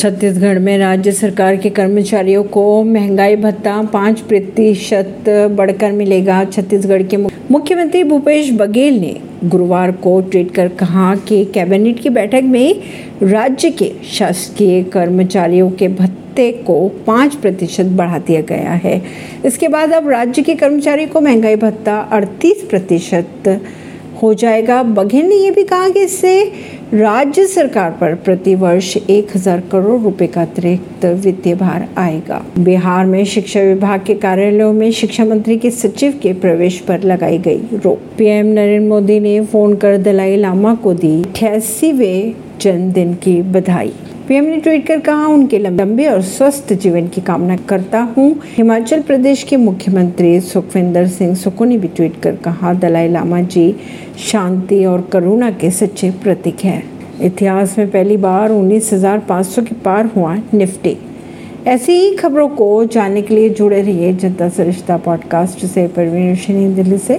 छत्तीसगढ़ में राज्य सरकार के कर्मचारियों को महँगाई भत्ता पाँच प्रतिशत बढ़कर मिलेगा। छत्तीसगढ़ के मुख्यमंत्री भूपेश बघेल ने गुरुवार को ट्वीट कर कहा कि कैबिनेट की बैठक में राज्य के शासकीय कर्मचारियों के भत्ते को पाँच प्रतिशत बढ़ा दिया गया है। इसके बाद अब राज्य के कर्मचारी को महँगाई भत्ता अड़तीस प्रतिशत हो जाएगा। बघेल ने यह भी कहा कि इससे राज्य सरकार पर प्रतिवर्ष एक हज़ार करोड़ रुपए का अतिरिक्त वित्तीय भार आएगा। बिहार में शिक्षा विभाग के कार्यालयों में शिक्षा मंत्री के सचिव के प्रवेश पर लगाई गई रोक। पीएम नरेंद्र मोदी ने फ़ोन कर दलाई लामा को दी अठासीवे जन्मदिन की बधाई। पीएम ने ट्वीट कर कहा उनके लंबे और स्वस्थ जीवन की कामना करता हूँ। हिमाचल प्रदेश के मुख्यमंत्री सुखविंदर सिंह सुक्खू ने भी ट्वीट कर कहा दलाई लामा जी शांति और करुणा के सच्चे प्रतीक हैं। इतिहास में पहली बार 19,500 के पार हुआ निफ्टी। ऐसी ही खबरों को जानने के लिए जुड़े रहिए जनता सरिश्ता पॉडकास्ट से। परवीन दिल्ली से।